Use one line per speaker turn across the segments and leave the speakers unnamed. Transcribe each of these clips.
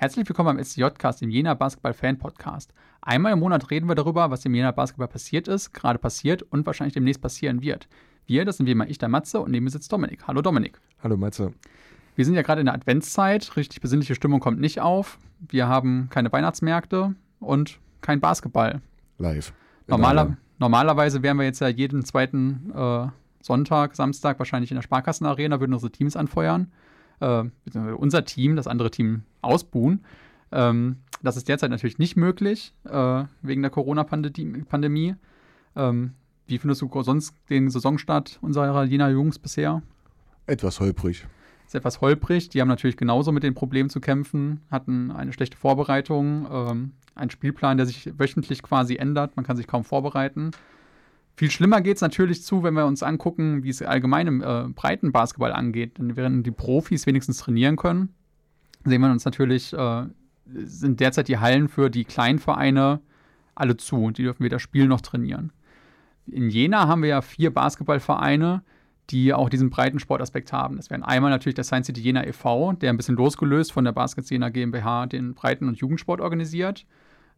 Herzlich willkommen beim SCJ-Cast, dem Jena Basketball-Fan-Podcast. Einmal im Monat reden wir darüber, was im Jena Basketball passiert ist, gerade passiert und wahrscheinlich demnächst passieren wird. Wir, das sind wie immer ich, der Matze, und neben mir sitzt Dominik. Hallo Dominik.
Hallo Matze.
Wir sind ja gerade in der Adventszeit, richtig besinnliche Stimmung kommt nicht auf. Wir haben keine Weihnachtsmärkte und kein Basketball.
Live.
Normaler, normalerweise wären wir jetzt ja jeden zweiten äh, Sonntag, Samstag wahrscheinlich in der Sparkassenarena, würden unsere Teams anfeuern äh, unser Team, das andere Team ausbuhen. Ähm, das ist derzeit natürlich nicht möglich, äh, wegen der Corona-Pandemie. Ähm, wie findest du sonst den Saisonstart unserer Jena Jungs bisher?
Etwas holprig.
Ist etwas holprig. Die haben natürlich genauso mit den Problemen zu kämpfen, hatten eine schlechte Vorbereitung, ähm, einen Spielplan, der sich wöchentlich quasi ändert. Man kann sich kaum vorbereiten. Viel schlimmer geht es natürlich zu, wenn wir uns angucken, wie es allgemein im äh, breiten Basketball angeht. Denn während die Profis wenigstens trainieren können, sehen wir uns natürlich, äh, sind derzeit die Hallen für die Kleinvereine alle zu. Die dürfen weder spielen noch trainieren. In Jena haben wir ja vier Basketballvereine, die auch diesen breiten Sportaspekt haben. Das wären einmal natürlich der Science City Jena e.V., der ein bisschen losgelöst von der Baskets Jena GmbH den Breiten- und Jugendsport organisiert.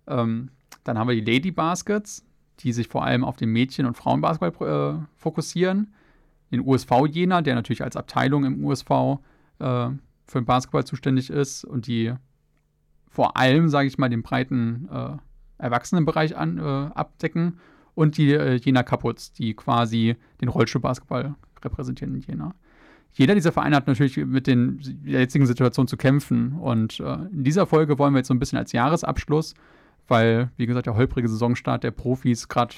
Ähm, dann haben wir die Lady Baskets, die sich vor allem auf den Mädchen- und Frauenbasketball äh, fokussieren. Den USV Jena, der natürlich als Abteilung im USV äh, für den Basketball zuständig ist und die vor allem, sage ich mal, den breiten äh, Erwachsenenbereich an, äh, abdecken. Und die äh, Jena Kaputs, die quasi den Rollstuhlbasketball repräsentieren in Jena. Jeder dieser Vereine hat natürlich mit den, der jetzigen Situation zu kämpfen. Und äh, in dieser Folge wollen wir jetzt so ein bisschen als Jahresabschluss weil, wie gesagt, der holprige Saisonstart der Profis gerade,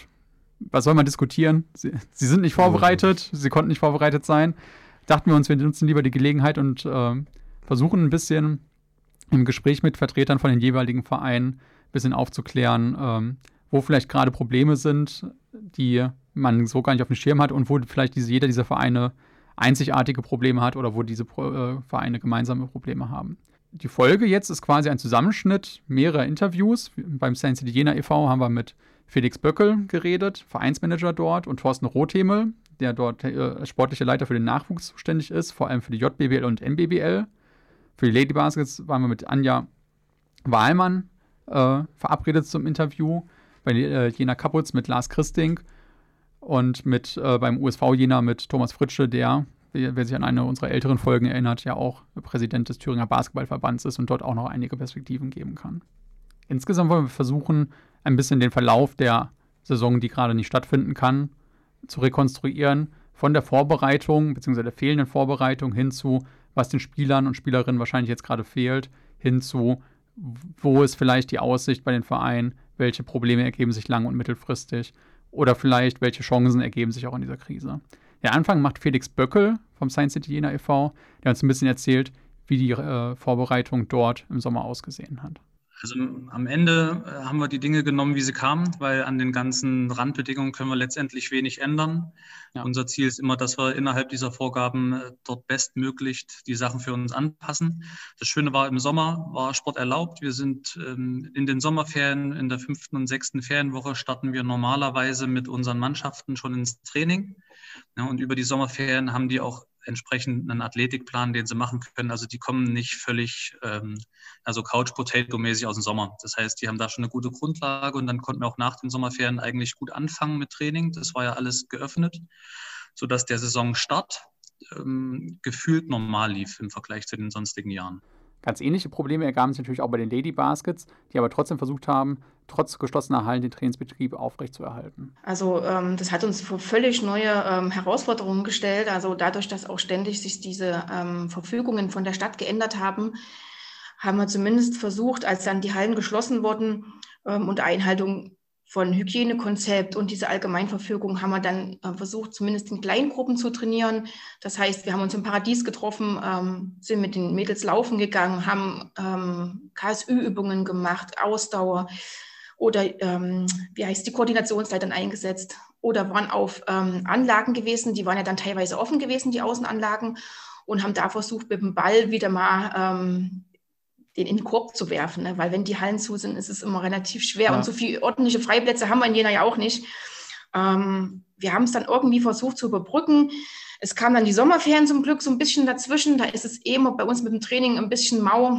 was soll man diskutieren? Sie, sie, sind nicht vorbereitet, sie konnten nicht vorbereitet sein. Dachten wir uns, wir nutzen lieber die Gelegenheit und äh, versuchen ein bisschen im Gespräch mit Vertretern von den jeweiligen Vereinen ein bisschen aufzuklären, ähm, wo vielleicht gerade Probleme sind, die man so gar nicht auf dem Schirm hat und wo vielleicht diese, jeder dieser Vereine einzigartige Probleme hat oder wo diese äh, Vereine gemeinsame Probleme haben die Folge jetzt ist quasi ein Zusammenschnitt mehrerer Interviews. Beim Science City Jena e.V. haben wir mit Felix Böckel geredet, Vereinsmanager dort, und Thorsten Rothemel, der dort äh, sportliche Leiter für den Nachwuchs zuständig ist, vor allem für die JBBL und NBBL. Für die Lady Baskets waren wir mit Anja Wahlmann äh, verabredet zum Interview, bei äh, Jena Kapputz mit Lars Christing und mit, äh, beim USV Jena mit Thomas Fritsche, der wer sich an eine unserer älteren Folgen erinnert, ja auch Präsident des Thüringer Basketballverbands ist und dort auch noch einige Perspektiven geben kann. Insgesamt wollen wir versuchen, ein bisschen den Verlauf der Saison, die gerade nicht stattfinden kann, zu rekonstruieren, von der Vorbereitung bzw. der fehlenden Vorbereitung hin zu, was den Spielern und Spielerinnen wahrscheinlich jetzt gerade fehlt, hin zu, wo ist vielleicht die Aussicht bei den Vereinen, welche Probleme ergeben sich lang- und mittelfristig oder vielleicht welche Chancen ergeben sich auch in dieser Krise. Der Anfang macht Felix Böckel vom Science City Jena e.V., der uns ein bisschen erzählt, wie die äh, Vorbereitung dort im Sommer ausgesehen hat.
Also am Ende äh, haben wir die Dinge genommen, wie sie kamen, weil an den ganzen Randbedingungen können wir letztendlich wenig ändern. Ja. Unser Ziel ist immer, dass wir innerhalb dieser Vorgaben äh, dort bestmöglich die Sachen für uns anpassen. Das Schöne war, im Sommer war Sport erlaubt. Wir sind ähm, in den Sommerferien, in der fünften und sechsten Ferienwoche starten wir normalerweise mit unseren Mannschaften schon ins Training. Und über die Sommerferien haben die auch entsprechend einen Athletikplan, den sie machen können. Also die kommen nicht völlig ähm, also Couch-Potato-mäßig aus dem Sommer. Das heißt, die haben da schon eine gute Grundlage und dann konnten wir auch nach den Sommerferien eigentlich gut anfangen mit Training. Das war ja alles geöffnet, sodass der Saisonstart ähm, gefühlt normal lief im Vergleich zu den sonstigen Jahren.
Ganz ähnliche Probleme ergaben sich natürlich auch bei den Lady Baskets, die aber trotzdem versucht haben, trotz geschlossener Hallen den Trainingsbetrieb aufrechtzuerhalten.
Also ähm, das hat uns vor völlig neue ähm, Herausforderungen gestellt. Also dadurch, dass auch ständig sich diese ähm, Verfügungen von der Stadt geändert haben, haben wir zumindest versucht, als dann die Hallen geschlossen wurden ähm, und Einhaltung von Hygienekonzept und diese Allgemeinverfügung haben wir dann äh, versucht, zumindest in Kleingruppen zu trainieren. Das heißt, wir haben uns im Paradies getroffen, ähm, sind mit den Mädels laufen gegangen, haben ähm, KSÜ-Übungen gemacht, Ausdauer oder ähm, wie heißt die Koordinationsleitern eingesetzt oder waren auf ähm, Anlagen gewesen, die waren ja dann teilweise offen gewesen, die Außenanlagen und haben da versucht, mit dem Ball wieder mal ähm, den in den Korb zu werfen, ne? weil wenn die Hallen zu sind, ist es immer relativ schwer ja. und so viele ordentliche Freiplätze haben wir in Jena ja auch nicht. Ähm, wir haben es dann irgendwie versucht zu überbrücken. Es kamen dann die Sommerferien zum Glück so ein bisschen dazwischen. Da ist es eh immer bei uns mit dem Training ein bisschen mau.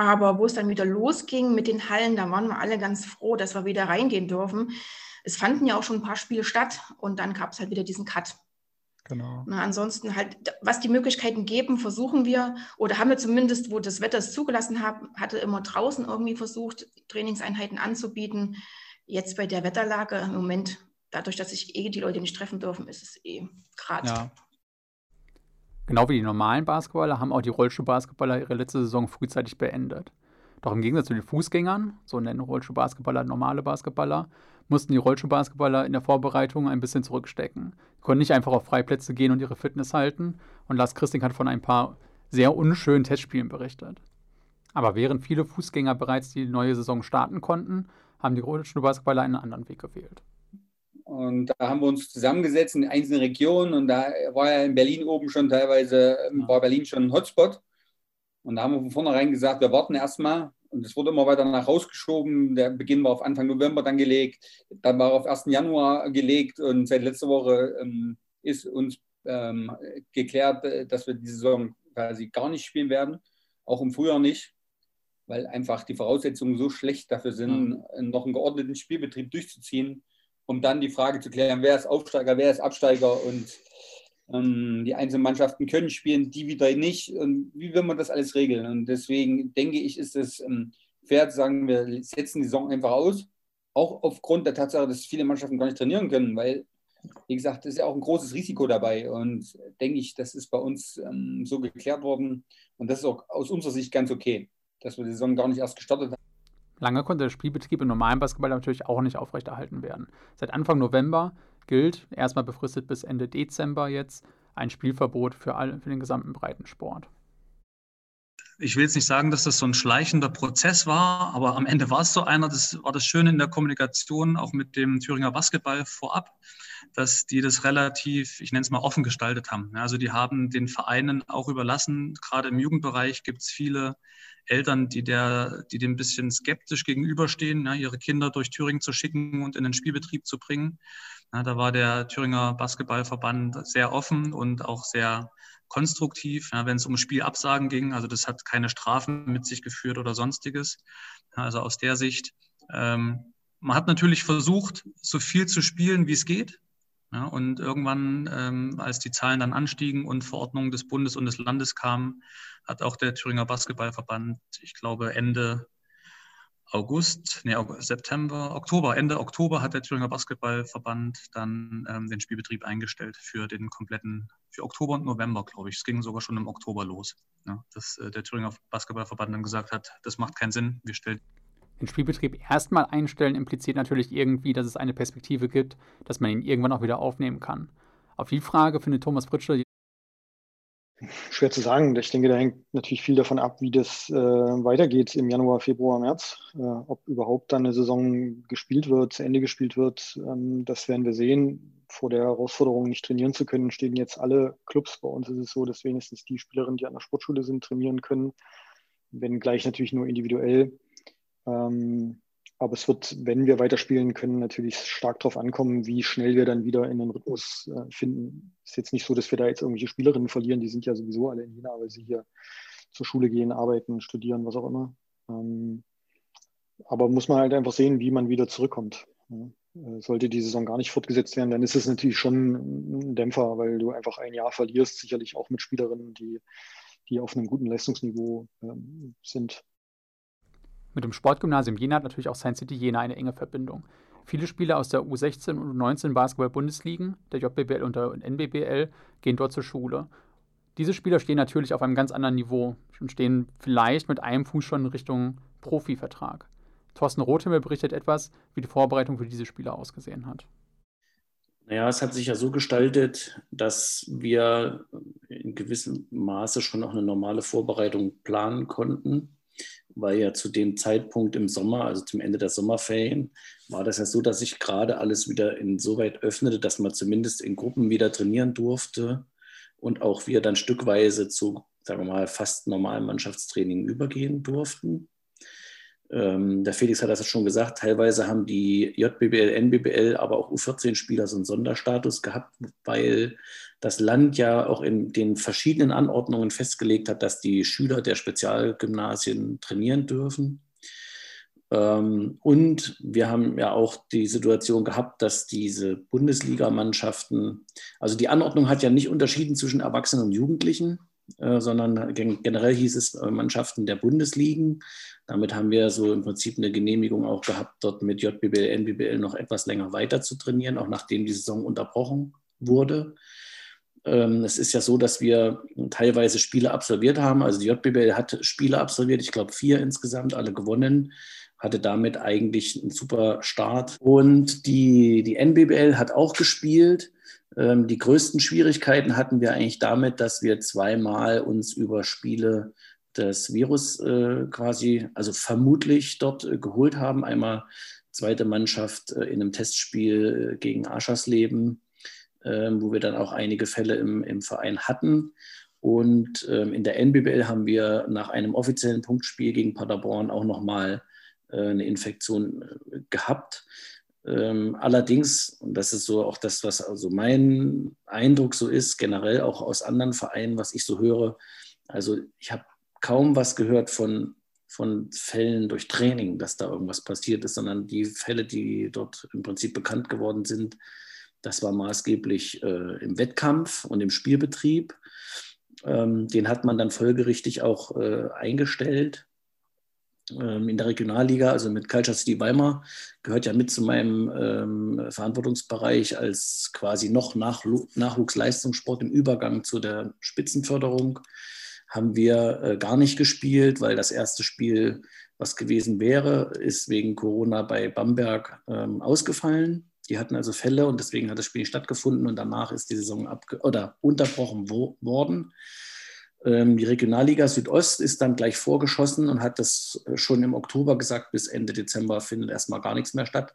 Aber wo es dann wieder losging mit den Hallen, da waren wir alle ganz froh, dass wir wieder reingehen dürfen. Es fanden ja auch schon ein paar Spiele statt und dann gab es halt wieder diesen Cut. Genau. Na, ansonsten halt, was die Möglichkeiten geben, versuchen wir oder haben wir zumindest, wo das Wetter es zugelassen hat, hatte immer draußen irgendwie versucht, Trainingseinheiten anzubieten. Jetzt bei der Wetterlage im Moment, dadurch, dass sich eh die Leute nicht treffen dürfen, ist es eh gerade. Ja.
Genau wie die normalen Basketballer haben auch die Rollstuhlbasketballer ihre letzte Saison frühzeitig beendet. Doch im Gegensatz zu den Fußgängern, so nennen Rollstuhlbasketballer normale Basketballer, mussten die Rollstuhlbasketballer in der Vorbereitung ein bisschen zurückstecken. Sie konnten nicht einfach auf Freiplätze gehen und ihre Fitness halten. Und Lars Christing hat von ein paar sehr unschönen Testspielen berichtet. Aber während viele Fußgänger bereits die neue Saison starten konnten, haben die Rollstuhlbasketballer einen anderen Weg gewählt.
Und da haben wir uns zusammengesetzt in einzelnen Regionen und da war ja in Berlin oben schon teilweise, war Berlin schon ein Hotspot. Und da haben wir von vornherein gesagt, wir warten erstmal. Und es wurde immer weiter nach rausgeschoben. Der Beginn war auf Anfang November dann gelegt, dann war auf 1. Januar gelegt und seit letzter Woche ähm, ist uns ähm, geklärt, äh, dass wir die Saison quasi gar nicht spielen werden, auch im Frühjahr nicht, weil einfach die Voraussetzungen so schlecht dafür sind, mhm. noch einen geordneten Spielbetrieb durchzuziehen um dann die Frage zu klären, wer ist Aufsteiger, wer ist Absteiger und ähm, die einzelnen Mannschaften können spielen, die wieder nicht. Und wie will man das alles regeln? Und deswegen denke ich, ist es ähm, fair zu sagen, wir setzen die Saison einfach aus. Auch aufgrund der Tatsache, dass viele Mannschaften gar nicht trainieren können, weil, wie gesagt, ist ja auch ein großes Risiko dabei. Und denke ich, das ist bei uns ähm, so geklärt worden. Und das ist auch aus unserer Sicht ganz okay, dass wir die Saison gar nicht erst gestartet haben.
Lange konnte der Spielbetrieb im normalen Basketball natürlich auch nicht aufrechterhalten werden. Seit Anfang November gilt, erstmal befristet bis Ende Dezember jetzt, ein Spielverbot für, all, für den gesamten Breitensport.
Ich will jetzt nicht sagen, dass das so ein schleichender Prozess war, aber am Ende war es so einer. Das war das Schöne in der Kommunikation, auch mit dem Thüringer Basketball vorab, dass die das relativ, ich nenne es mal, offen gestaltet haben. Also die haben den Vereinen auch überlassen. Gerade im Jugendbereich gibt es viele Eltern, die, der, die dem ein bisschen skeptisch gegenüberstehen, ja, ihre Kinder durch Thüringen zu schicken und in den Spielbetrieb zu bringen. Ja, da war der Thüringer Basketballverband sehr offen und auch sehr konstruktiv, ja, wenn es um Spielabsagen ging. Also das hat keine Strafen mit sich geführt oder sonstiges. also aus der Sicht, ähm, man hat natürlich versucht, so viel zu spielen, wie es geht. Ja, und irgendwann, ähm, als die Zahlen dann anstiegen und Verordnungen des Bundes und des Landes kamen, hat auch der Thüringer Basketballverband, ich glaube Ende August, nee, September, Oktober, Ende Oktober hat der Thüringer Basketballverband dann ähm, den Spielbetrieb eingestellt für den kompletten, für Oktober und November, glaube ich. Es ging sogar schon im Oktober los, ja, dass äh, der Thüringer Basketballverband dann gesagt hat, das macht keinen Sinn, wir stellen
den Spielbetrieb erstmal einstellen impliziert natürlich irgendwie, dass es eine Perspektive gibt, dass man ihn irgendwann auch wieder aufnehmen kann. Auf die Frage findet Thomas Fritscher.
Schwer zu sagen. Ich denke, da hängt natürlich viel davon ab, wie das äh, weitergeht im Januar, Februar, März. Äh, ob überhaupt dann eine Saison gespielt wird, zu Ende gespielt wird, ähm, das werden wir sehen. Vor der Herausforderung, nicht trainieren zu können, stehen jetzt alle Clubs. Bei uns ist es so, dass wenigstens die Spielerinnen, die an der Sportschule sind, trainieren können. Wenn gleich natürlich nur individuell. Ähm, aber es wird, wenn wir weiterspielen können, natürlich stark darauf ankommen, wie schnell wir dann wieder in den Rhythmus äh, finden. Es ist jetzt nicht so, dass wir da jetzt irgendwelche Spielerinnen verlieren, die sind ja sowieso alle in Jena, weil sie hier zur Schule gehen, arbeiten, studieren, was auch immer. Ähm, aber muss man halt einfach sehen, wie man wieder zurückkommt. Ja. Äh, sollte die Saison gar nicht fortgesetzt werden, dann ist es natürlich schon ein Dämpfer, weil du einfach ein Jahr verlierst, sicherlich auch mit Spielerinnen, die, die auf einem guten Leistungsniveau ähm, sind.
Mit dem Sportgymnasium Jena hat natürlich auch Science City Jena eine enge Verbindung. Viele Spieler aus der U16 und U19 Basketball-Bundesligen, der JBBL und der NBBL, gehen dort zur Schule. Diese Spieler stehen natürlich auf einem ganz anderen Niveau und stehen vielleicht mit einem Fuß schon in Richtung Profivertrag. Thorsten Rothimmel berichtet etwas, wie die Vorbereitung für diese Spieler ausgesehen hat.
Naja, es hat sich ja so gestaltet, dass wir in gewissem Maße schon noch eine normale Vorbereitung planen konnten weil ja zu dem Zeitpunkt im Sommer, also zum Ende der Sommerferien, war das ja so, dass sich gerade alles wieder insoweit öffnete, dass man zumindest in Gruppen wieder trainieren durfte und auch wir dann stückweise zu, sagen wir mal, fast normalen Mannschaftstraining übergehen durften. Ähm, der Felix hat das schon gesagt, teilweise haben die JBBL, NBBL, aber auch U14-Spieler so einen Sonderstatus gehabt, weil das Land ja auch in den verschiedenen Anordnungen festgelegt hat, dass die Schüler der Spezialgymnasien trainieren dürfen. Ähm, und wir haben ja auch die Situation gehabt, dass diese Bundesligamannschaften, also die Anordnung hat ja nicht unterschieden zwischen Erwachsenen und Jugendlichen, sondern generell hieß es äh, Mannschaften der Bundesligen. Damit haben wir so im Prinzip eine Genehmigung auch gehabt, dort mit JBBL, NBBL noch etwas länger weiter zu trainieren, auch nachdem die Saison unterbrochen wurde. Ähm, es ist ja so, dass wir teilweise Spiele absolviert haben. Also die JBBL hat Spiele absolviert, ich glaube vier insgesamt, alle gewonnen, hatte damit eigentlich einen super Start. Und die, die NBBL hat auch gespielt ähm, die größten Schwierigkeiten hatten wir eigentlich damit, dass wir zweimal uns über Spiele des Virus äh, quasi, also vermutlich dort äh, geholt haben. Einmal zweite Mannschaft äh, in einem Testspiel äh, gegen Aschersleben, ähm, wo wir dann auch einige Fälle im, im Verein hatten. Und ähm, in der NBBL haben wir nach einem offiziellen Punktspiel gegen Paderborn auch nochmal äh, eine Infektion äh, gehabt. Ähm, allerdings, und das ist so auch das, was also mein Eindruck so ist, generell auch aus anderen Vereinen, was ich so höre, also ich habe kaum was gehört von, von Fällen durch Training, dass da irgendwas passiert ist, sondern die Fälle, die dort im Prinzip bekannt geworden sind, das war maßgeblich äh, im Wettkampf und im Spielbetrieb. Ähm, den hat man dann folgerichtig auch äh, eingestellt. Ähm, in der Regionalliga, also mit Culture City Weimar, gehört ja mit zu meinem ähm, Verantwortungsbereich als quasi noch Nachlu Nachwuchsleistungssport im Übergang zu der Spitzenförderung. Haben wir äh, gar nicht gespielt, weil das erste Spiel, was gewesen wäre, ist wegen Corona bei Bamberg ähm, ausgefallen. Die hatten also Fälle und deswegen hat das Spiel nicht stattgefunden und danach ist die Saison oder unterbrochen wo worden. Ähm, die Regionalliga Südost ist dann gleich vorgeschossen und hat das äh, schon im Oktober gesagt, bis Ende Dezember findet erstmal gar nichts mehr statt.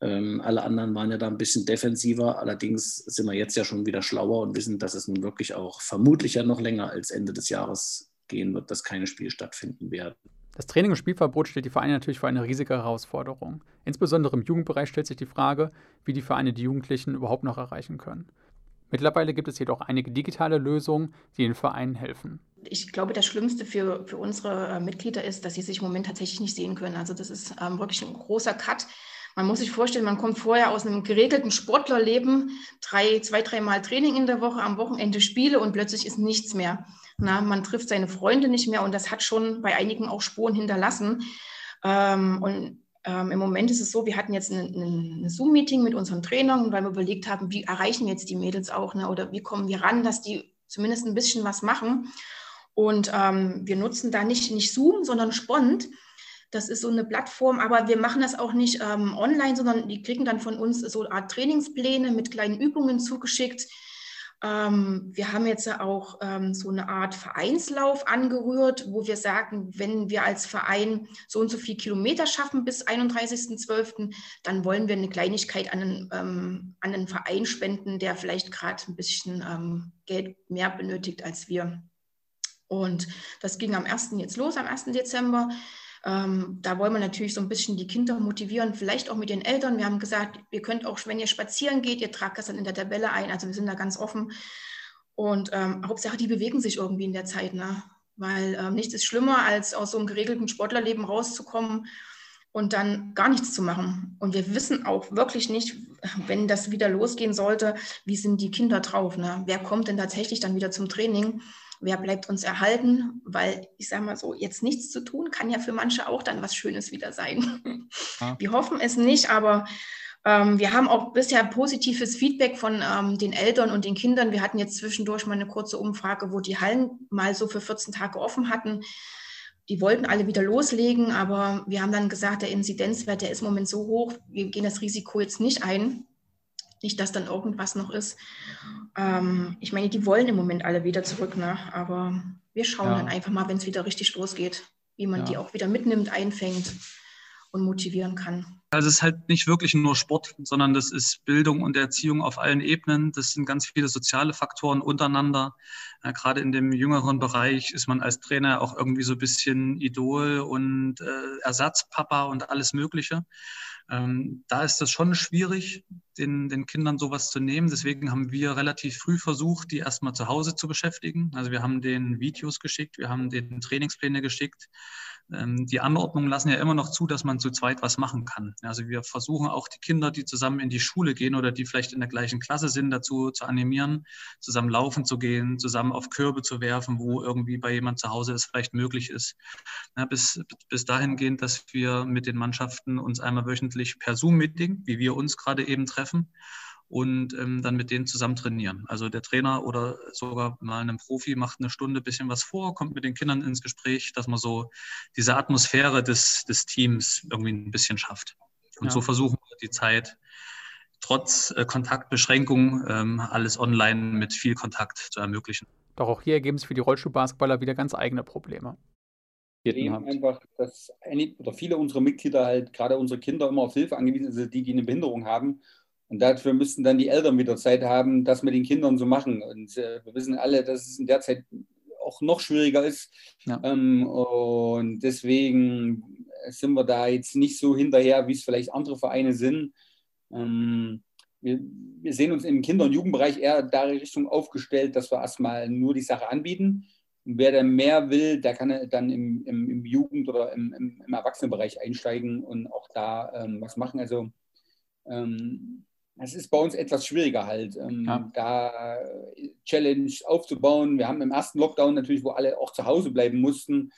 Ähm, alle anderen waren ja da ein bisschen defensiver. Allerdings sind wir jetzt ja schon wieder schlauer und wissen, dass es nun wirklich auch vermutlich ja noch länger als Ende des Jahres gehen wird, dass keine Spiele stattfinden werden.
Das Training- und Spielverbot stellt die Vereine natürlich vor eine riesige Herausforderung. Insbesondere im Jugendbereich stellt sich die Frage, wie die Vereine die Jugendlichen überhaupt noch erreichen können. Mittlerweile gibt es jedoch einige digitale Lösungen, die den Vereinen helfen.
Ich glaube, das Schlimmste für, für unsere äh, Mitglieder ist, dass sie sich im Moment tatsächlich nicht sehen können. Also das ist ähm, wirklich ein großer Cut. Man muss sich vorstellen, man kommt vorher aus einem geregelten Sportlerleben, drei, zwei, dreimal Training in der Woche, am Wochenende Spiele und plötzlich ist nichts mehr. Na, man trifft seine Freunde nicht mehr und das hat schon bei einigen auch Spuren hinterlassen. Ähm, und ähm, Im Moment ist es so, wir hatten jetzt ein Zoom-Meeting mit unseren Trainern, weil wir überlegt haben, wie erreichen wir jetzt die Mädels auch ne? oder wie kommen wir ran, dass die zumindest ein bisschen was machen. Und ähm, wir nutzen da nicht, nicht Zoom, sondern Spont. Das ist so eine Plattform, aber wir machen das auch nicht ähm, online, sondern die kriegen dann von uns so eine Art Trainingspläne mit kleinen Übungen zugeschickt ähm, wir haben jetzt auch ähm, so eine Art Vereinslauf angerührt, wo wir sagen, wenn wir als Verein so und so viel Kilometer schaffen bis 31.12., dann wollen wir eine Kleinigkeit an einen, ähm, an einen Verein spenden, der vielleicht gerade ein bisschen ähm, Geld mehr benötigt als wir. Und das ging am 1. jetzt los, am 1. Dezember. Ähm, da wollen wir natürlich so ein bisschen die Kinder motivieren, vielleicht auch mit den Eltern. Wir haben gesagt, ihr könnt auch, wenn ihr spazieren geht, ihr tragt das dann in der Tabelle ein. Also wir sind da ganz offen. Und ähm, Hauptsache, die bewegen sich irgendwie in der Zeit. Ne? Weil ähm, nichts ist schlimmer, als aus so einem geregelten Sportlerleben rauszukommen und dann gar nichts zu machen. Und wir wissen auch wirklich nicht, wenn das wieder losgehen sollte, wie sind die Kinder drauf? Ne? Wer kommt denn tatsächlich dann wieder zum Training? Wer bleibt uns erhalten? Weil ich sage mal so, jetzt nichts zu tun, kann ja für manche auch dann was Schönes wieder sein. Ja. Wir hoffen es nicht, aber ähm, wir haben auch bisher positives Feedback von ähm, den Eltern und den Kindern. Wir hatten jetzt zwischendurch mal eine kurze Umfrage, wo die Hallen mal so für 14 Tage offen hatten. Die wollten alle wieder loslegen, aber wir haben dann gesagt, der Inzidenzwert, der ist im Moment so hoch, wir gehen das Risiko jetzt nicht ein. Nicht, dass dann irgendwas noch ist. Ähm, ich meine, die wollen im Moment alle wieder zurück, ne? aber wir schauen ja. dann einfach mal, wenn es wieder richtig losgeht, wie man ja. die auch wieder mitnimmt, einfängt und motivieren kann.
Also es ist halt nicht wirklich nur Sport, sondern das ist Bildung und Erziehung auf allen Ebenen. Das sind ganz viele soziale Faktoren untereinander. Ja, gerade in dem jüngeren Bereich ist man als Trainer auch irgendwie so ein bisschen Idol und äh, Ersatzpapa und alles Mögliche. Ähm, da ist das schon schwierig, den, den Kindern sowas zu nehmen. Deswegen haben wir relativ früh versucht, die erstmal zu Hause zu beschäftigen. Also wir haben den Videos geschickt, wir haben den Trainingspläne geschickt. Ähm, die Anordnungen lassen ja immer noch zu, dass man zu zweit was machen kann. Also wir versuchen auch die Kinder, die zusammen in die Schule gehen oder die vielleicht in der gleichen Klasse sind, dazu zu animieren, zusammen laufen zu gehen, zusammen auf Körbe zu werfen, wo irgendwie bei jemand zu Hause es vielleicht möglich ist. Ja, bis, bis dahingehend, dass wir mit den Mannschaften uns einmal wöchentlich per Zoom-Meeting, wie wir uns gerade eben treffen, und ähm, dann mit denen zusammen trainieren. Also der Trainer oder sogar mal ein Profi macht eine Stunde bisschen was vor, kommt mit den Kindern ins Gespräch, dass man so diese Atmosphäre des, des Teams irgendwie ein bisschen schafft. Und ja. so versuchen wir die Zeit trotz äh, Kontaktbeschränkung ähm, alles online mit viel Kontakt zu ermöglichen.
Doch auch hier ergeben es für die Rollstuhlbasketballer wieder ganz eigene Probleme.
Einfach, dass eine, oder viele unserer Mitglieder halt, gerade unsere Kinder, immer auf Hilfe angewiesen sind, die, die eine Behinderung haben und dafür müssten dann die Eltern wieder Zeit haben, das mit den Kindern zu machen. Und äh, wir wissen alle, dass es in der Zeit auch noch schwieriger ist. Ja. Ähm, und deswegen sind wir da jetzt nicht so hinterher, wie es vielleicht andere Vereine sind. Ähm, wir, wir, sehen uns im Kinder- und Jugendbereich eher da Richtung aufgestellt, dass wir erstmal nur die Sache anbieten. Und wer dann mehr will, der kann dann im, im, im Jugend- oder im, im, im, Erwachsenenbereich einsteigen und auch da ähm, was machen. Also ähm, es ist bei uns etwas schwieriger halt, ähm, ja. da Challenge aufzubauen. Wir haben im ersten Lockdown natürlich, wo alle auch zu Hause bleiben mussten,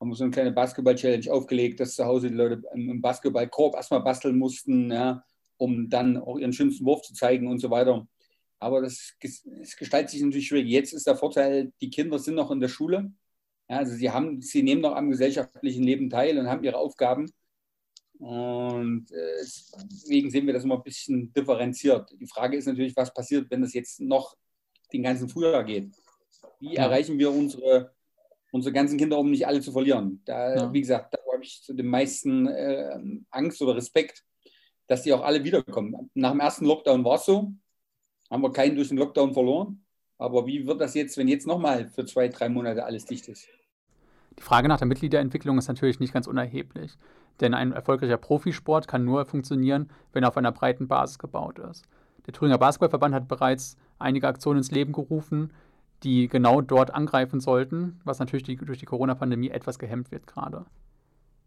haben wir so eine kleine Basketball-Challenge aufgelegt, dass zu Hause die Leute im Basketballkorb erstmal basteln mussten, ja, um dann auch ihren schönsten Wurf zu zeigen und so weiter. Aber das, das gestaltet sich natürlich schwierig. Jetzt ist der Vorteil, die Kinder sind noch in der Schule. Ja, also sie, haben, sie nehmen noch am gesellschaftlichen Leben teil und haben ihre Aufgaben. Und äh, deswegen sehen wir das immer ein bisschen differenziert. Die Frage ist natürlich, was passiert, wenn das jetzt noch den ganzen Frühjahr geht? Wie ja. erreichen wir unsere, unsere ganzen Kinder, um nicht alle zu verlieren? Da, ja. wie gesagt, da habe ich zu den meisten äh, Angst oder Respekt, dass die auch alle wiederkommen. Nach dem ersten Lockdown war es so, haben wir keinen durch den Lockdown verloren. Aber wie wird das jetzt, wenn jetzt nochmal für zwei, drei Monate alles dicht ist?
Die Frage nach der Mitgliederentwicklung ist natürlich nicht ganz unerheblich. Denn ein erfolgreicher Profisport kann nur funktionieren, wenn er auf einer breiten Basis gebaut ist. Der Thüringer Basketballverband hat bereits einige Aktionen ins Leben gerufen, die genau dort angreifen sollten, was natürlich die, durch die Corona-Pandemie etwas gehemmt wird gerade.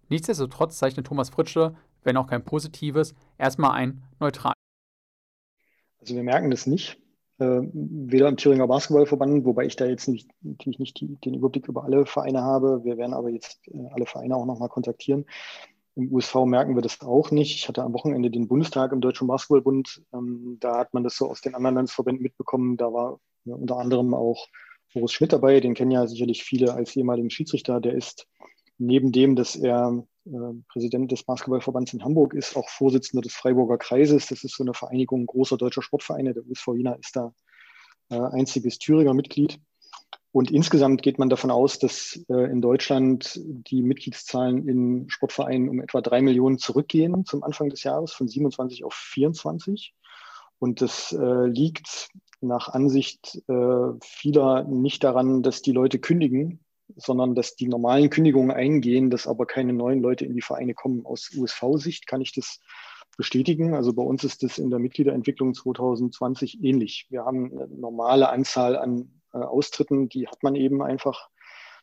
Nichtsdestotrotz zeichnet Thomas Fritsche, wenn auch kein positives, erstmal ein neutral.
Also wir merken das nicht, äh, weder im Thüringer Basketballverband, wobei ich da jetzt nicht, natürlich nicht die, den Überblick über alle Vereine habe. Wir werden aber jetzt äh, alle Vereine auch nochmal kontaktieren. Im USV merken wir das auch nicht. Ich hatte am Wochenende den Bundestag im Deutschen Basketballbund. Ähm, da hat man das so aus den anderen Landesverbänden mitbekommen. Da war ja, unter anderem auch Boris Schmidt dabei. Den kennen ja sicherlich viele als ehemaligen Schiedsrichter. Der ist neben dem, dass er äh, Präsident des Basketballverbands in Hamburg ist, auch Vorsitzender des Freiburger Kreises. Das ist so eine Vereinigung großer deutscher Sportvereine. Der USV Jena ist da äh, einziges Thüringer Mitglied. Und insgesamt geht man davon aus, dass äh, in Deutschland die Mitgliedszahlen in Sportvereinen um etwa drei Millionen zurückgehen zum Anfang des Jahres, von 27 auf 24. Und das liegt nach Ansicht vieler nicht daran, dass die Leute kündigen, sondern dass die normalen Kündigungen eingehen, dass aber keine neuen Leute in die Vereine kommen. Aus USV-Sicht kann ich das bestätigen. Also bei uns ist das in der Mitgliederentwicklung 2020 ähnlich. Wir haben eine normale Anzahl an äh, Austritten, die hat man eben einfach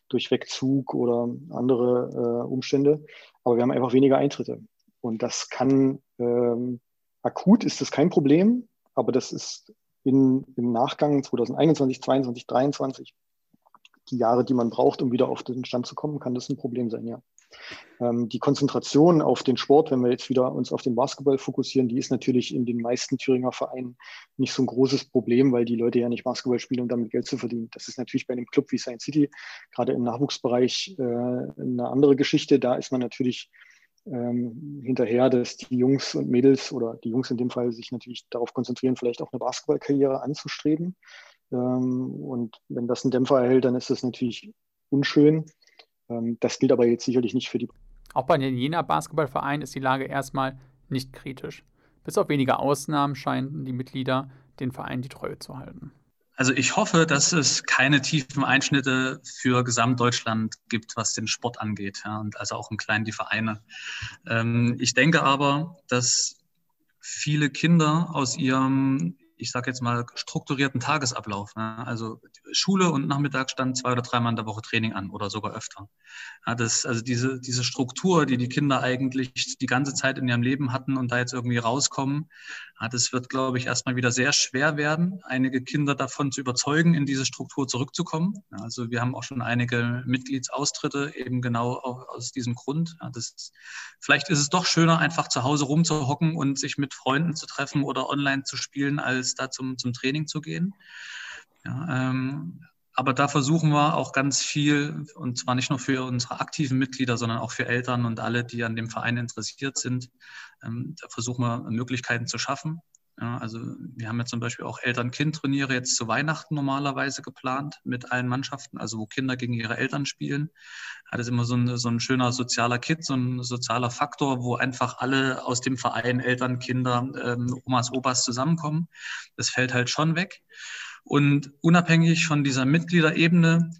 durch Wegzug oder andere äh, Umstände. Aber wir haben einfach weniger Eintritte. Und das kann, ähm, akut ist das kein Problem, aber das ist in, im Nachgang 2021, 2022, 2023, die Jahre, die man braucht, um wieder auf den Stand zu kommen, kann das ein Problem sein, ja. Ähm, die Konzentration auf den Sport, wenn wir jetzt wieder uns auf den Basketball fokussieren, die ist natürlich in den meisten Thüringer Vereinen nicht so ein großes Problem, weil die Leute ja nicht Basketball spielen, um damit Geld zu verdienen. Das ist natürlich bei einem Club wie Science City, gerade im Nachwuchsbereich, äh, eine andere Geschichte. Da ist man natürlich ähm, hinterher, dass die Jungs und Mädels oder die Jungs in dem Fall sich natürlich darauf konzentrieren, vielleicht auch eine Basketballkarriere anzustreben. Ähm, und wenn das einen Dämpfer erhält, dann ist das natürlich unschön. Ähm, das gilt aber jetzt sicherlich nicht für die.
Auch bei den Jena Basketballverein ist die Lage erstmal nicht kritisch. Bis auf wenige Ausnahmen scheinen die Mitglieder den Verein die Treue zu halten.
Also ich hoffe, dass es keine tiefen Einschnitte für Gesamtdeutschland gibt, was den Sport angeht, ja, und also auch im Kleinen die Vereine. Ähm, ich denke aber, dass viele Kinder aus ihrem ich sage jetzt mal, strukturierten Tagesablauf. Ne? Also Schule und Nachmittag stand zwei oder dreimal in der Woche Training an oder sogar öfter. Ja, das, also diese, diese Struktur, die die Kinder eigentlich die ganze Zeit in ihrem Leben hatten und da jetzt irgendwie rauskommen, ja, das wird, glaube ich, erstmal wieder sehr schwer werden, einige Kinder davon zu überzeugen, in diese Struktur zurückzukommen. Ja, also wir haben auch schon einige Mitgliedsaustritte eben genau aus diesem Grund. Das, vielleicht ist es doch schöner, einfach zu Hause rumzuhocken und sich mit Freunden zu treffen oder online zu spielen, als da zum, zum Training zu gehen. Ja, ähm, aber da versuchen wir auch ganz viel, und zwar nicht nur für unsere aktiven Mitglieder, sondern auch für Eltern und alle, die an dem Verein interessiert sind. Ähm, da versuchen wir Möglichkeiten zu schaffen. Ja, also wir haben ja zum Beispiel auch Eltern-Kind-Turniere jetzt zu Weihnachten normalerweise geplant mit allen Mannschaften, also wo Kinder gegen ihre Eltern spielen. Ja, das ist immer so ein, so ein schöner sozialer Kit, so ein sozialer Faktor, wo einfach alle aus dem Verein, Eltern, Kinder, ähm, Omas, Opas zusammenkommen. Das fällt halt schon weg. Und unabhängig von dieser Mitgliederebene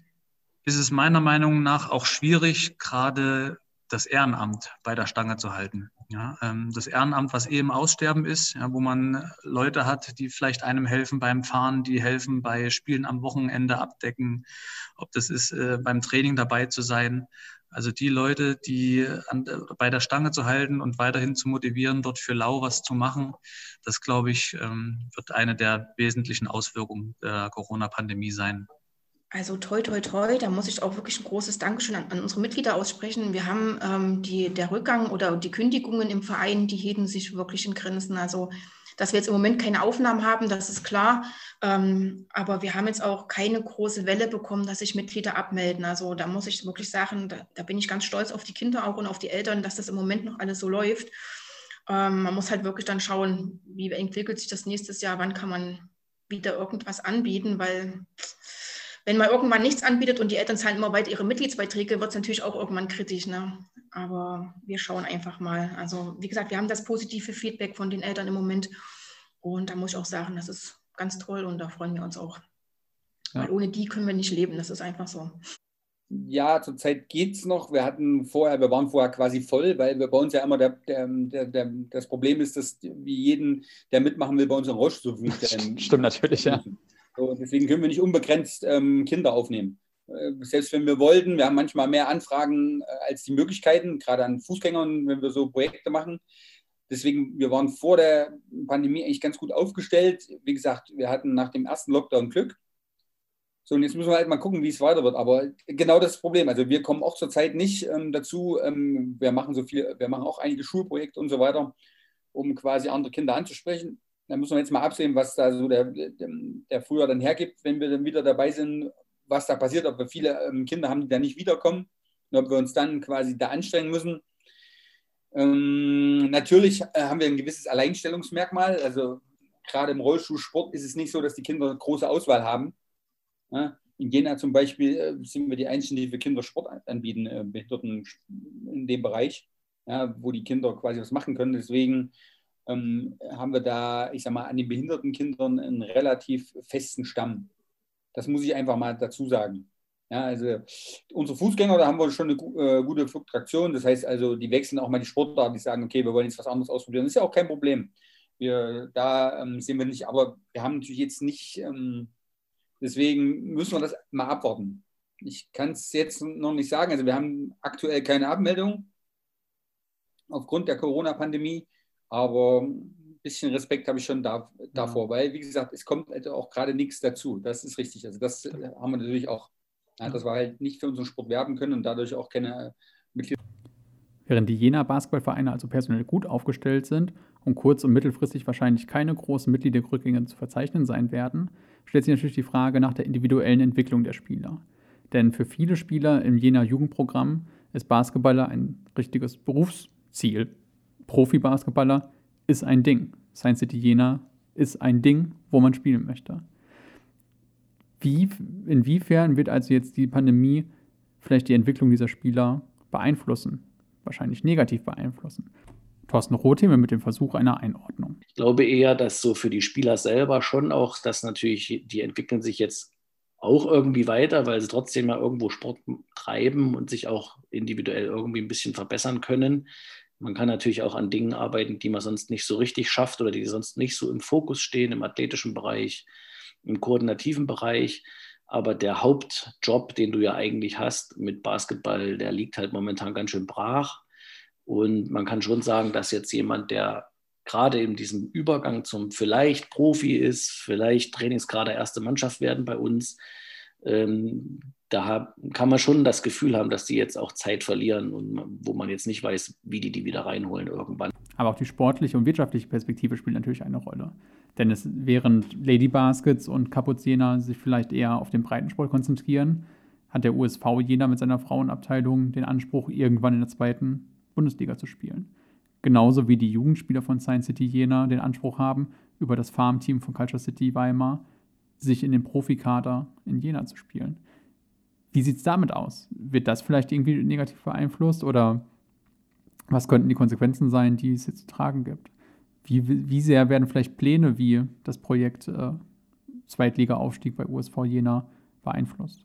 ist es meiner Meinung nach auch schwierig, gerade das Ehrenamt bei der Stange zu halten. Ja, ähm, das Ehrenamt, was im Aussterben ist, ja, wo man Leute hat, die vielleicht einem helfen beim Fahren, die helfen bei Spielen am Wochenende abdecken, ob das ist, äh, beim Training dabei zu sein. Also die Leute, die an, bei der Stange zu halten und weiterhin zu motivieren, dort für Lau was zu machen, das glaube ich, ähm, wird eine der wesentlichen Auswirkungen der Corona-Pandemie sein.
Also toi, toi, toi, da muss ich auch wirklich ein großes Dankeschön an, an unsere Mitglieder aussprechen. Wir haben ähm, die, der Rückgang oder die Kündigungen im Verein, die hielten sich wirklich in Grenzen. Also dass wir jetzt im Moment keine Aufnahmen haben, das ist klar. Ähm, aber wir haben jetzt auch keine große Welle bekommen, dass sich Mitglieder abmelden. Also da muss ich wirklich sagen, da, da bin ich ganz stolz auf die Kinder auch und auf die Eltern, dass das im Moment noch alles so läuft. Ähm, man muss halt wirklich dann schauen, wie entwickelt sich das nächstes Jahr, wann kann man wieder irgendwas anbieten, weil wenn man irgendwann nichts anbietet und die Eltern zahlen immer weiter ihre Mitgliedsbeiträge, wird es natürlich auch irgendwann kritisch. Ne? Aber wir schauen einfach mal. Also wie gesagt, wir haben das positive Feedback von den Eltern im Moment. Und da muss ich auch sagen, das ist ganz toll und da freuen wir uns auch. Ja. Weil ohne die können wir nicht leben. Das ist einfach so.
Ja, zurzeit geht es noch. Wir hatten vorher, wir waren vorher quasi voll, weil wir bei uns ja immer der, der, der, der das Problem ist, dass wie jeden, der mitmachen will, bei uns ein Rausch so
Stimmt natürlich, ja.
So, deswegen können wir nicht unbegrenzt ähm, Kinder aufnehmen. Äh, selbst wenn wir wollten, wir haben manchmal mehr Anfragen äh, als die Möglichkeiten, gerade an Fußgängern, wenn wir so Projekte machen. Deswegen, wir waren vor der Pandemie eigentlich ganz gut aufgestellt. Wie gesagt, wir hatten nach dem ersten Lockdown Glück. So, und jetzt müssen wir halt mal gucken, wie es weiter wird. Aber genau das Problem. Also wir kommen auch zurzeit nicht ähm, dazu. Ähm, wir machen so viel, wir machen auch einige Schulprojekte und so weiter, um quasi andere Kinder anzusprechen. Da müssen wir jetzt mal absehen, was da so der, der, der dann hergibt, wenn wir dann wieder dabei sind, was da passiert, ob wir viele ähm, Kinder haben, die da nicht wiederkommen und ob wir uns dann quasi da anstrengen müssen. Ähm, natürlich äh, haben wir ein gewisses Alleinstellungsmerkmal. Also gerade im Rollstuhlsport ist es nicht so, dass die Kinder große Auswahl haben. Ja, in Jena zum Beispiel äh, sind wir die Einzigen, die für Kinder Sport anbieten, äh, Behinderten in dem Bereich, ja, wo die Kinder quasi was machen können. Deswegen ähm, haben wir da, ich sag mal, an den behinderten Kindern einen relativ festen Stamm. Das muss ich einfach mal dazu sagen. Ja, also unsere Fußgänger, da haben wir schon eine äh, gute Fluktuation. Das heißt also, die wechseln auch mal die Sportart, die sagen, okay, wir wollen jetzt was anderes ausprobieren. Das ist ja auch kein Problem. Wir, da ähm, sehen wir nicht, aber wir haben natürlich jetzt nicht, ähm, deswegen müssen wir das mal abwarten. Ich kann es jetzt noch nicht sagen. Also wir haben aktuell keine Abmeldung aufgrund der Corona-Pandemie. Aber ein bisschen Respekt habe ich schon da, davor, weil, wie gesagt, es kommt also auch gerade nichts dazu. Das ist richtig. Also das äh, haben wir natürlich auch, ja, dass wir halt nicht für unseren Sport werben können und dadurch auch keine Mitglieder.
Während die Jena Basketballvereine also personell gut aufgestellt sind und kurz- und mittelfristig wahrscheinlich keine großen Mitgliederrückgänge zu verzeichnen sein werden, stellt sich natürlich die Frage nach der individuellen Entwicklung der Spieler. Denn für viele Spieler im Jena Jugendprogramm ist Basketballer ein richtiges Berufsziel Profi-Basketballer ist ein Ding. Science City Jena ist ein Ding, wo man spielen möchte. Wie, inwiefern wird also jetzt die Pandemie vielleicht die Entwicklung dieser Spieler beeinflussen? Wahrscheinlich negativ beeinflussen. Thorsten Rotheme mit dem Versuch einer Einordnung.
Ich glaube eher, dass so für die Spieler selber schon auch, dass natürlich, die entwickeln sich jetzt auch irgendwie weiter, weil sie trotzdem mal irgendwo Sport treiben und sich auch individuell irgendwie ein bisschen verbessern können. Man kann natürlich auch an Dingen arbeiten, die man sonst nicht so richtig schafft oder die sonst nicht so im Fokus stehen, im athletischen Bereich, im koordinativen Bereich. Aber der Hauptjob, den du ja eigentlich hast mit Basketball, der liegt halt momentan ganz schön brach. Und man kann schon sagen, dass jetzt jemand, der gerade in diesem Übergang zum vielleicht Profi ist, vielleicht Trainingsgrade erste Mannschaft werden bei uns, ähm, da kann man schon das Gefühl haben, dass die jetzt auch Zeit verlieren und wo man jetzt nicht weiß, wie die die wieder reinholen irgendwann.
Aber auch die sportliche und wirtschaftliche Perspektive spielt natürlich eine Rolle. Denn es, während Lady Baskets und Kapuziner sich vielleicht eher auf den Breitensport konzentrieren, hat der USV Jena mit seiner Frauenabteilung den Anspruch, irgendwann in der zweiten Bundesliga zu spielen. Genauso wie die Jugendspieler von Science City Jena den Anspruch haben, über das Farmteam von Culture City Weimar sich in den Profikader in Jena zu spielen. Wie sieht es damit aus? Wird das vielleicht irgendwie negativ beeinflusst oder was könnten die Konsequenzen sein, die es jetzt zu tragen gibt? Wie, wie sehr werden vielleicht Pläne wie das Projekt äh, Zweitliga-Aufstieg bei USV Jena beeinflusst?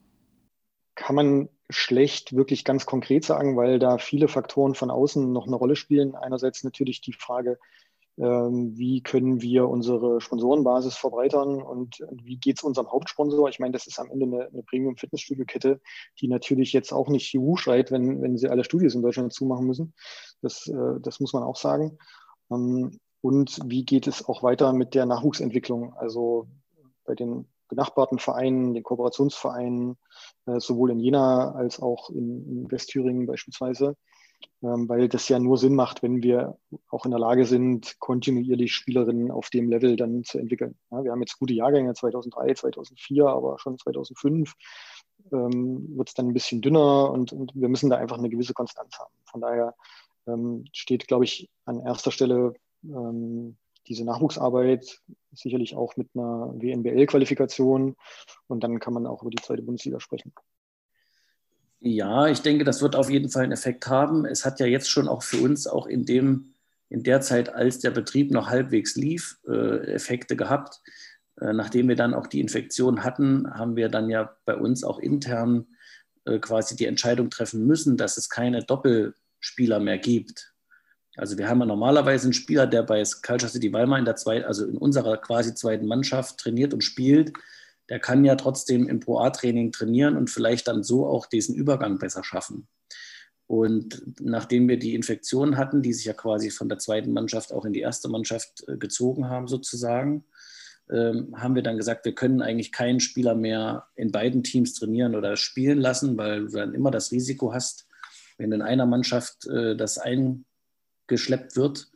Kann man schlecht wirklich ganz konkret sagen, weil da viele Faktoren von außen noch eine Rolle spielen. Einerseits natürlich die Frage, wie können wir unsere Sponsorenbasis verbreitern und wie geht es unserem Hauptsponsor? Ich meine, das ist am Ende eine, eine Premium-Fitnessstudio-Kette, die natürlich jetzt auch nicht Juhu schreit, wenn, wenn sie alle Studios in Deutschland zumachen müssen. Das, äh, das muss man auch sagen. Ähm, und wie geht es auch weiter mit der Nachwuchsentwicklung? Also bei den benachbarten Vereinen, den Kooperationsvereinen, äh, sowohl in Jena als auch in, in Westthüringen beispielsweise, ähm, weil das ja nur Sinn macht, wenn wir auch in der Lage sind, kontinuierlich Spielerinnen auf dem Level dann zu entwickeln. Wir haben jetzt gute Jahrgänge 2003, 2004, aber schon 2005 ähm, wird es dann ein bisschen dünner und, und, wir müssen da einfach eine gewisse Konstanz haben. Von daher ähm, steht, glaube ich, an erster Stelle ähm, diese Nachwuchsarbeit sicherlich auch mit einer WNBL-Qualifikation und dann kann man auch über die zweite Bundesliga sprechen.
Ja, ich denke, das wird auf jeden Fall einen Effekt haben. Es hat ja jetzt schon auch für uns auch in dem in der Zeit, als der Betrieb noch halbwegs lief, äh, Effekte gehabt. Äh, nachdem wir dann auch die Infektion hatten, haben wir dann ja bei uns auch intern äh, quasi die Entscheidung treffen müssen, dass es keine Doppelspieler mehr gibt. Also wir haben ja normalerweise einen Spieler, der bei Culture City Weimar in der zweiten, also in unserer quasi zweiten Mannschaft trainiert und spielt. Der kann ja trotzdem im Pro A-Training trainieren und vielleicht dann so auch diesen Übergang besser schaffen. Und nachdem wir die Infektion hatten, die sich ja quasi von der zweiten Mannschaft auch in die erste Mannschaft äh, gezogen haben, sozusagen, ähm, haben wir dann gesagt, wir können eigentlich keinen Spieler mehr in beiden Teams trainieren oder spielen lassen, weil du dann immer das Risiko hast, wenn in einer Mannschaft äh, das ein geschleppt wird,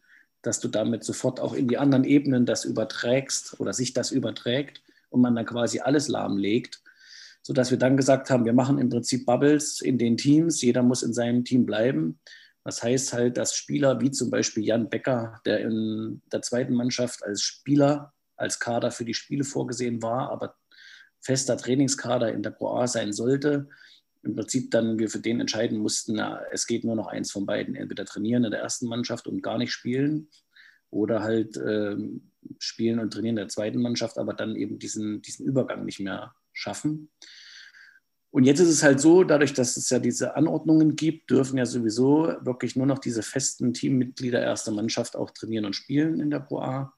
dass du damit sofort auch in die anderen Ebenen das überträgst oder sich das überträgt und man dann quasi alles lahmlegt, sodass wir dann gesagt haben, wir machen im Prinzip Bubbles in den Teams, jeder muss in seinem Team bleiben. Das heißt halt, dass Spieler wie zum Beispiel Jan Becker, der in der zweiten Mannschaft als Spieler, als Kader für die Spiele vorgesehen war, aber fester Trainingskader in der Pro A sein sollte, im Prinzip dann wir für den entscheiden mussten, na, es geht nur noch eins von beiden, entweder trainieren in der ersten Mannschaft und gar nicht spielen oder halt äh, spielen und trainieren in der zweiten Mannschaft, aber dann eben diesen, diesen Übergang nicht mehr schaffen. Und jetzt ist es halt so, dadurch, dass es ja diese Anordnungen gibt, dürfen ja sowieso wirklich nur noch diese festen Teammitglieder erster Mannschaft auch trainieren und spielen in der Pro A.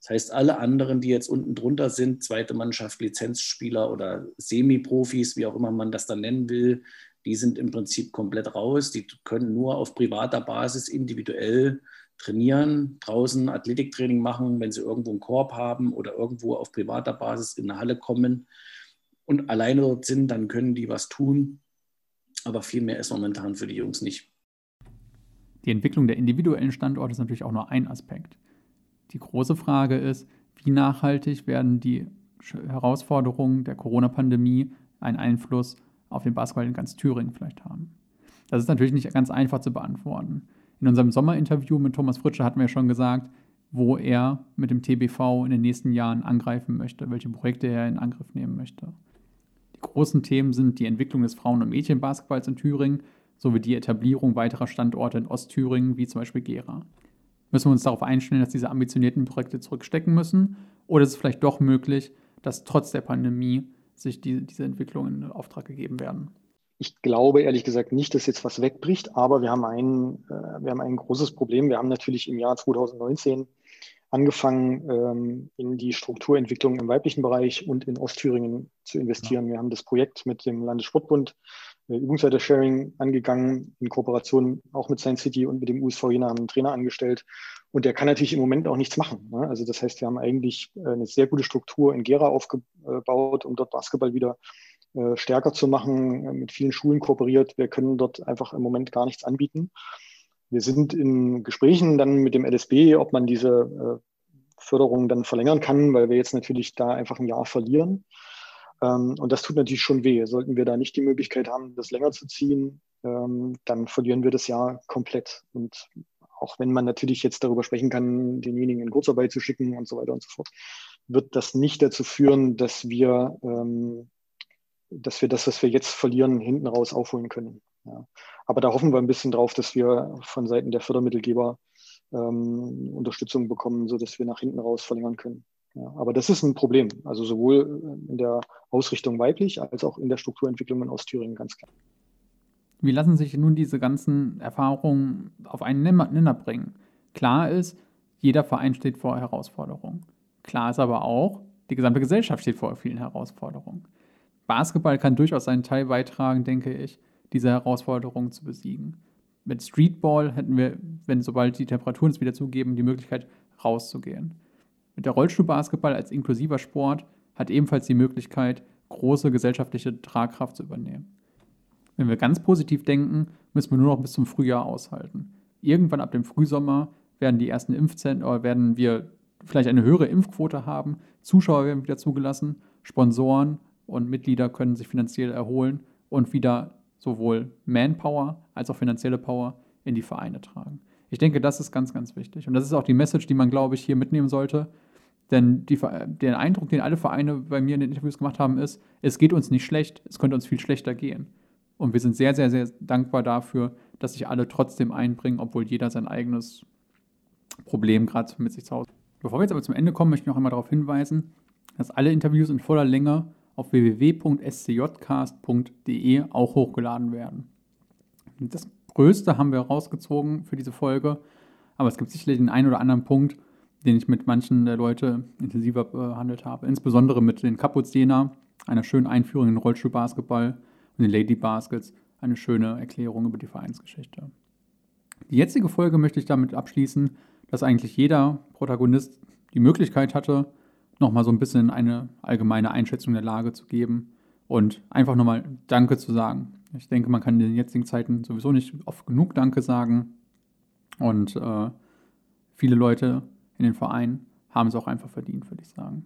Das heißt, alle anderen, die jetzt unten drunter sind, zweite Mannschaft, Lizenzspieler oder Semi-Profis, wie auch immer man das dann nennen will, die sind im Prinzip komplett raus. Die können nur auf privater Basis individuell trainieren, draußen Athletiktraining machen, wenn sie irgendwo einen Korb haben oder irgendwo auf privater Basis in eine Halle kommen und alleine dort sind, dann können die was tun. Aber viel mehr ist momentan für die Jungs nicht.
Die Entwicklung der individuellen Standorte ist natürlich auch nur ein Aspekt. Die große Frage ist, wie nachhaltig werden die Herausforderungen der Corona-Pandemie einen Einfluss auf den Basketball in ganz Thüringen vielleicht haben? Das ist natürlich nicht ganz einfach zu beantworten. In unserem Sommerinterview mit Thomas Fritsche hatten wir schon gesagt, wo er mit dem TBV in den nächsten Jahren angreifen möchte, welche Projekte er in Angriff nehmen möchte. Die großen Themen sind die Entwicklung des Frauen- und Mädchenbasketballs in Thüringen sowie die Etablierung weiterer Standorte in Ostthüringen, wie zum Beispiel Gera. Müssen wir uns darauf einstellen, dass diese ambitionierten Projekte zurückstecken müssen? Oder ist es vielleicht doch möglich, dass trotz der Pandemie sich die, diese Entwicklungen in Auftrag gegeben werden?
Ich glaube ehrlich gesagt nicht, dass jetzt was wegbricht, aber wir haben ein, äh, wir haben ein großes Problem. Wir haben natürlich im Jahr 2019 angefangen, ähm, in die Strukturentwicklung im weiblichen Bereich und in Ostthüringen zu investieren. Wir haben das Projekt mit dem Landessportbund äh, Übungsleiter-Sharing angegangen, in Kooperation auch mit Science City und mit dem USV Jena haben einen Trainer angestellt. Und der kann natürlich im Moment auch nichts machen. Ne? Also das heißt, wir haben eigentlich äh, eine sehr gute Struktur in Gera aufgebaut, um dort Basketball wieder äh, stärker zu machen, mit vielen Schulen kooperiert. Wir können dort einfach im Moment gar nichts anbieten. Wir sind in Gesprächen dann mit dem LSB, ob man diese äh, Förderung dann verlängern kann, weil wir jetzt natürlich da einfach ein Jahr verlieren. Ähm, und das tut natürlich schon weh. Sollten wir da nicht die Möglichkeit haben, das länger zu ziehen, ähm, dann verlieren wir das Jahr komplett. Und auch wenn man natürlich jetzt darüber sprechen kann, denjenigen in Kurzarbeit zu schicken und so weiter und so fort, wird das nicht dazu führen, dass wir, ähm, dass wir das, was wir jetzt verlieren, hinten raus aufholen können. Ja. Aber da hoffen wir ein bisschen drauf, dass wir von Seiten der Fördermittelgeber ähm, Unterstützung bekommen, sodass wir nach hinten raus verlängern können. Ja, aber das ist ein Problem, also sowohl in der Ausrichtung weiblich als auch in der Strukturentwicklung in Ostthüringen ganz klar.
Wie lassen sich nun diese ganzen Erfahrungen auf einen Nenner bringen? Klar ist, jeder Verein steht vor Herausforderungen. Klar ist aber auch, die gesamte Gesellschaft steht vor vielen Herausforderungen. Basketball kann durchaus seinen Teil beitragen, denke ich, diese Herausforderungen zu besiegen. Mit Streetball hätten wir, wenn sobald die Temperaturen es wieder zugeben, die Möglichkeit rauszugehen. Mit der Rollstuhlbasketball als inklusiver Sport hat ebenfalls die Möglichkeit, große gesellschaftliche Tragkraft zu übernehmen. Wenn wir ganz positiv denken, müssen wir nur noch bis zum Frühjahr aushalten. Irgendwann ab dem Frühsommer werden die ersten Impfzentren oder werden wir vielleicht eine höhere Impfquote haben, Zuschauer werden wieder zugelassen, Sponsoren und Mitglieder können sich finanziell erholen und wieder sowohl Manpower als auch finanzielle Power in die Vereine tragen. Ich denke, das ist ganz, ganz wichtig. Und das ist auch die Message, die man, glaube ich, hier mitnehmen sollte. Denn die, der Eindruck, den alle Vereine bei mir in den Interviews gemacht haben, ist, es geht uns nicht schlecht, es könnte uns viel schlechter gehen. Und wir sind sehr, sehr, sehr dankbar dafür, dass sich alle trotzdem einbringen, obwohl jeder sein eigenes Problem gerade mit sich zu Hause. Bevor wir jetzt aber zum Ende kommen, möchte ich noch einmal darauf hinweisen, dass alle Interviews in voller Länge auf www.scjcast.de auch hochgeladen werden. Das Größte haben wir rausgezogen für diese Folge, aber es gibt sicherlich den einen oder anderen Punkt, den ich mit manchen der Leute intensiver behandelt habe. Insbesondere mit den Kapuziner, einer schönen Einführung in den Rollstuhlbasketball und den Lady Baskets, eine schöne Erklärung über die Vereinsgeschichte. Die jetzige Folge möchte ich damit abschließen, dass eigentlich jeder Protagonist die Möglichkeit hatte, nochmal so ein bisschen eine allgemeine Einschätzung der Lage zu geben und einfach nochmal Danke zu sagen. Ich denke, man kann in den jetzigen Zeiten sowieso nicht oft genug Danke sagen. Und äh, viele Leute in den Vereinen haben es auch einfach verdient, würde ich sagen.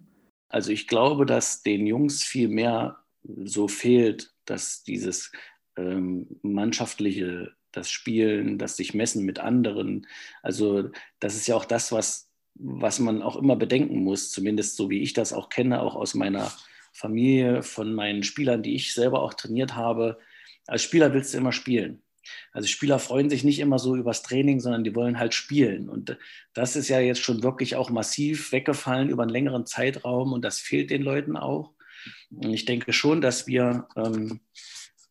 Also ich glaube, dass den Jungs viel mehr so fehlt, dass dieses ähm, mannschaftliche, das Spielen, das sich messen mit anderen, also das ist ja auch das, was, was man auch immer bedenken muss, zumindest so wie ich das auch kenne, auch aus meiner Familie, von meinen Spielern, die ich selber auch trainiert habe. Als Spieler willst du immer spielen. Also Spieler freuen sich nicht immer so übers Training, sondern die wollen halt spielen. Und das ist ja jetzt schon wirklich auch massiv weggefallen über einen längeren Zeitraum und das fehlt den Leuten auch. Und ich denke schon, dass wir, ähm,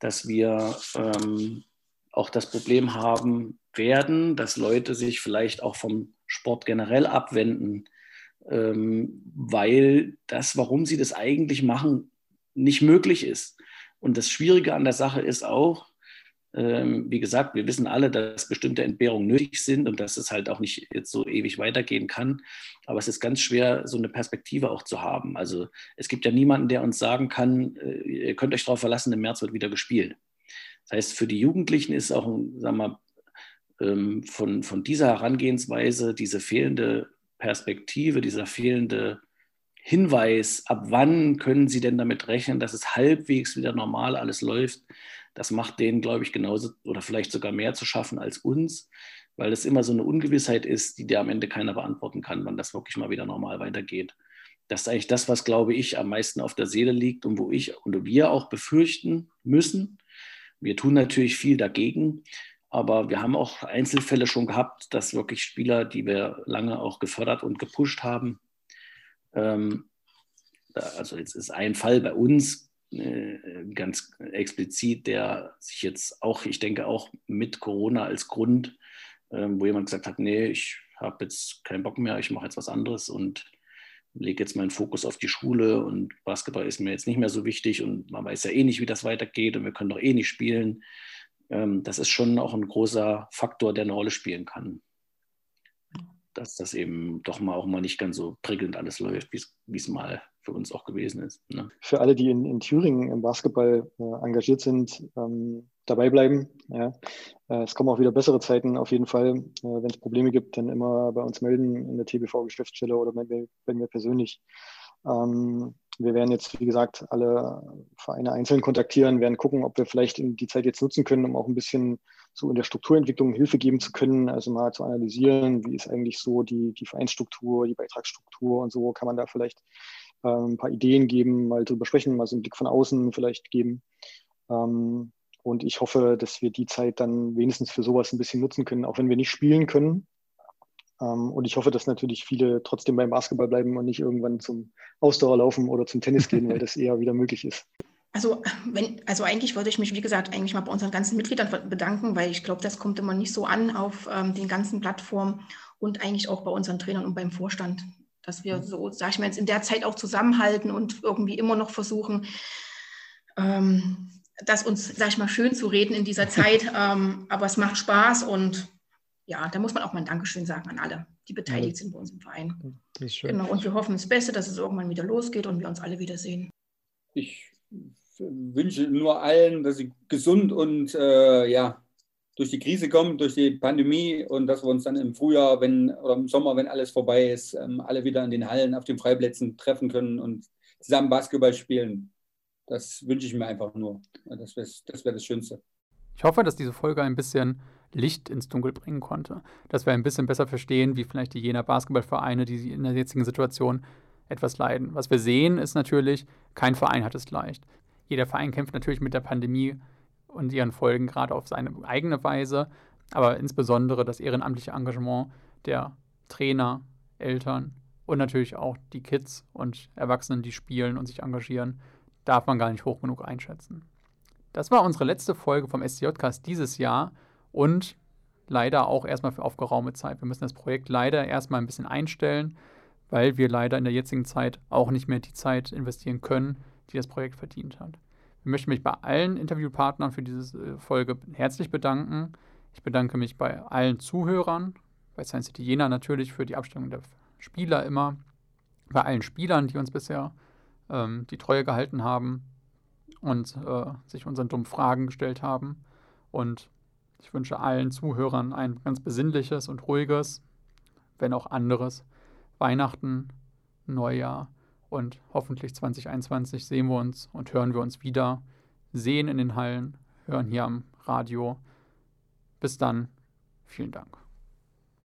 dass wir ähm, auch das Problem haben werden, dass Leute sich vielleicht auch vom Sport generell abwenden, ähm, weil das, warum sie das eigentlich machen, nicht möglich ist. Und das Schwierige an der Sache ist auch, ähm, wie gesagt, wir wissen alle, dass bestimmte Entbehrungen nötig sind und dass es halt auch nicht jetzt so ewig weitergehen kann. Aber es ist ganz schwer, so eine Perspektive auch zu haben. Also es gibt ja niemanden, der uns sagen kann, äh, ihr könnt euch darauf verlassen, im März wird wieder gespielt. Das heißt, für die Jugendlichen ist auch, sagen wir mal, ähm, von, von dieser Herangehensweise, diese fehlende Perspektive, dieser fehlende Hinweis, ab wann können sie denn damit rechnen, dass es halbwegs wieder normal alles läuft, das macht denen, glaube ich, genauso oder vielleicht sogar mehr zu schaffen als uns, weil es immer so eine Ungewissheit ist, die dir am Ende keiner beantworten kann, wann das wirklich mal wieder normal weitergeht. Das ist eigentlich das, was, glaube ich, am meisten auf der Seele liegt und wo ich und wir auch befürchten müssen. Wir tun natürlich viel dagegen, Aber wir haben auch Einzelfälle schon gehabt, dass wirklich Spieler, die wir lange auch gefördert und gepusht haben, ähm, also jetzt ist ein Fall bei uns äh, ganz explizit, der sich jetzt auch, ich denke auch mit Corona als Grund, äh, wo jemand gesagt hat, nee, ich habe jetzt keinen Bock mehr, ich mache jetzt was anderes und lege jetzt meinen Fokus auf die Schule und Basketball ist mir jetzt nicht mehr so wichtig und man weiß ja eh nicht, wie das weitergeht und wir können doch eh nicht spielen. Ähm, das ist schon auch ein großer Faktor, der eine Rolle spielen kann. Dass das eben doch mal auch mal nicht ganz so prickelnd alles läuft, wie es mal für uns auch gewesen ist. Ne?
Für alle, die in, in Thüringen im Basketball äh, engagiert sind, ähm, dabei bleiben. Ja. Äh, es kommen auch wieder bessere Zeiten auf jeden Fall. Äh, Wenn es Probleme gibt, dann immer bei uns melden in der TBV-Geschäftsstelle oder bei mir, bei mir persönlich. Ähm, wir werden jetzt, wie gesagt, alle Vereine einzeln kontaktieren, werden gucken, ob wir vielleicht die Zeit jetzt nutzen können, um auch ein bisschen so in der Strukturentwicklung Hilfe geben zu können, also mal zu analysieren, wie ist eigentlich so die, die Vereinsstruktur, die Beitragsstruktur und so, kann man da vielleicht äh, ein paar Ideen geben, mal drüber sprechen, mal so einen Blick von außen vielleicht geben. Ähm, und ich hoffe, dass wir die Zeit dann wenigstens für sowas ein bisschen nutzen können, auch wenn wir nicht spielen können. Ähm, und ich hoffe, dass natürlich viele trotzdem beim Basketball bleiben und nicht irgendwann zum Ausdauerlaufen oder zum Tennis gehen, weil das eher wieder möglich ist.
Also, wenn, also eigentlich wollte ich mich, wie gesagt, eigentlich mal bei unseren ganzen Mitgliedern bedanken, weil ich glaube, das kommt immer nicht so an auf ähm, den ganzen Plattformen und eigentlich auch bei unseren Trainern und beim Vorstand, dass wir so, sag ich mal, jetzt in der Zeit auch zusammenhalten und irgendwie immer noch versuchen, ähm, das uns, sag ich mal, schön zu reden in dieser Zeit. ähm, aber es macht Spaß und ja, da muss man auch mal ein Dankeschön sagen an alle, die beteiligt ja. sind bei uns im Verein. Genau, und wir hoffen das Beste, dass es irgendwann wieder losgeht und wir uns alle wiedersehen.
Ich wünsche nur allen, dass sie gesund und äh, ja, durch die Krise kommen, durch die Pandemie und dass wir uns dann im Frühjahr, wenn oder im Sommer, wenn alles vorbei ist, ähm, alle wieder in den Hallen auf den Freiplätzen treffen können und zusammen Basketball spielen. Das wünsche ich mir einfach nur. Das wäre das, wär das Schönste.
Ich hoffe, dass diese Folge ein bisschen Licht ins Dunkel bringen konnte. Dass wir ein bisschen besser verstehen, wie vielleicht die jener Basketballvereine, die in der jetzigen Situation etwas leiden. Was wir sehen, ist natürlich, kein Verein hat es leicht. Jeder Verein kämpft natürlich mit der Pandemie und ihren Folgen gerade auf seine eigene Weise, aber insbesondere das ehrenamtliche Engagement der Trainer, Eltern und natürlich auch die Kids und Erwachsenen, die spielen und sich engagieren, darf man gar nicht hoch genug einschätzen. Das war unsere letzte Folge vom SCJ-Cast dieses Jahr und leider auch erstmal für aufgeraume Zeit. Wir müssen das Projekt leider erstmal ein bisschen einstellen, weil wir leider in der jetzigen Zeit auch nicht mehr die Zeit investieren können, die das Projekt verdient hat. Ich möchte mich bei allen Interviewpartnern für diese äh, Folge herzlich bedanken. Ich bedanke mich bei allen Zuhörern, bei Science City Jena natürlich für die Abstimmung der Spieler immer, bei allen Spielern, die uns bisher ähm, die Treue gehalten haben und äh, sich unseren dummen Fragen gestellt haben. Und ich wünsche allen Zuhörern ein ganz besinnliches und ruhiges, wenn auch anderes Weihnachten, Neujahr und hoffentlich 2021 sehen wir uns und hören wir uns wieder, sehen in den Hallen, hören hier am Radio. Bis dann, vielen Dank.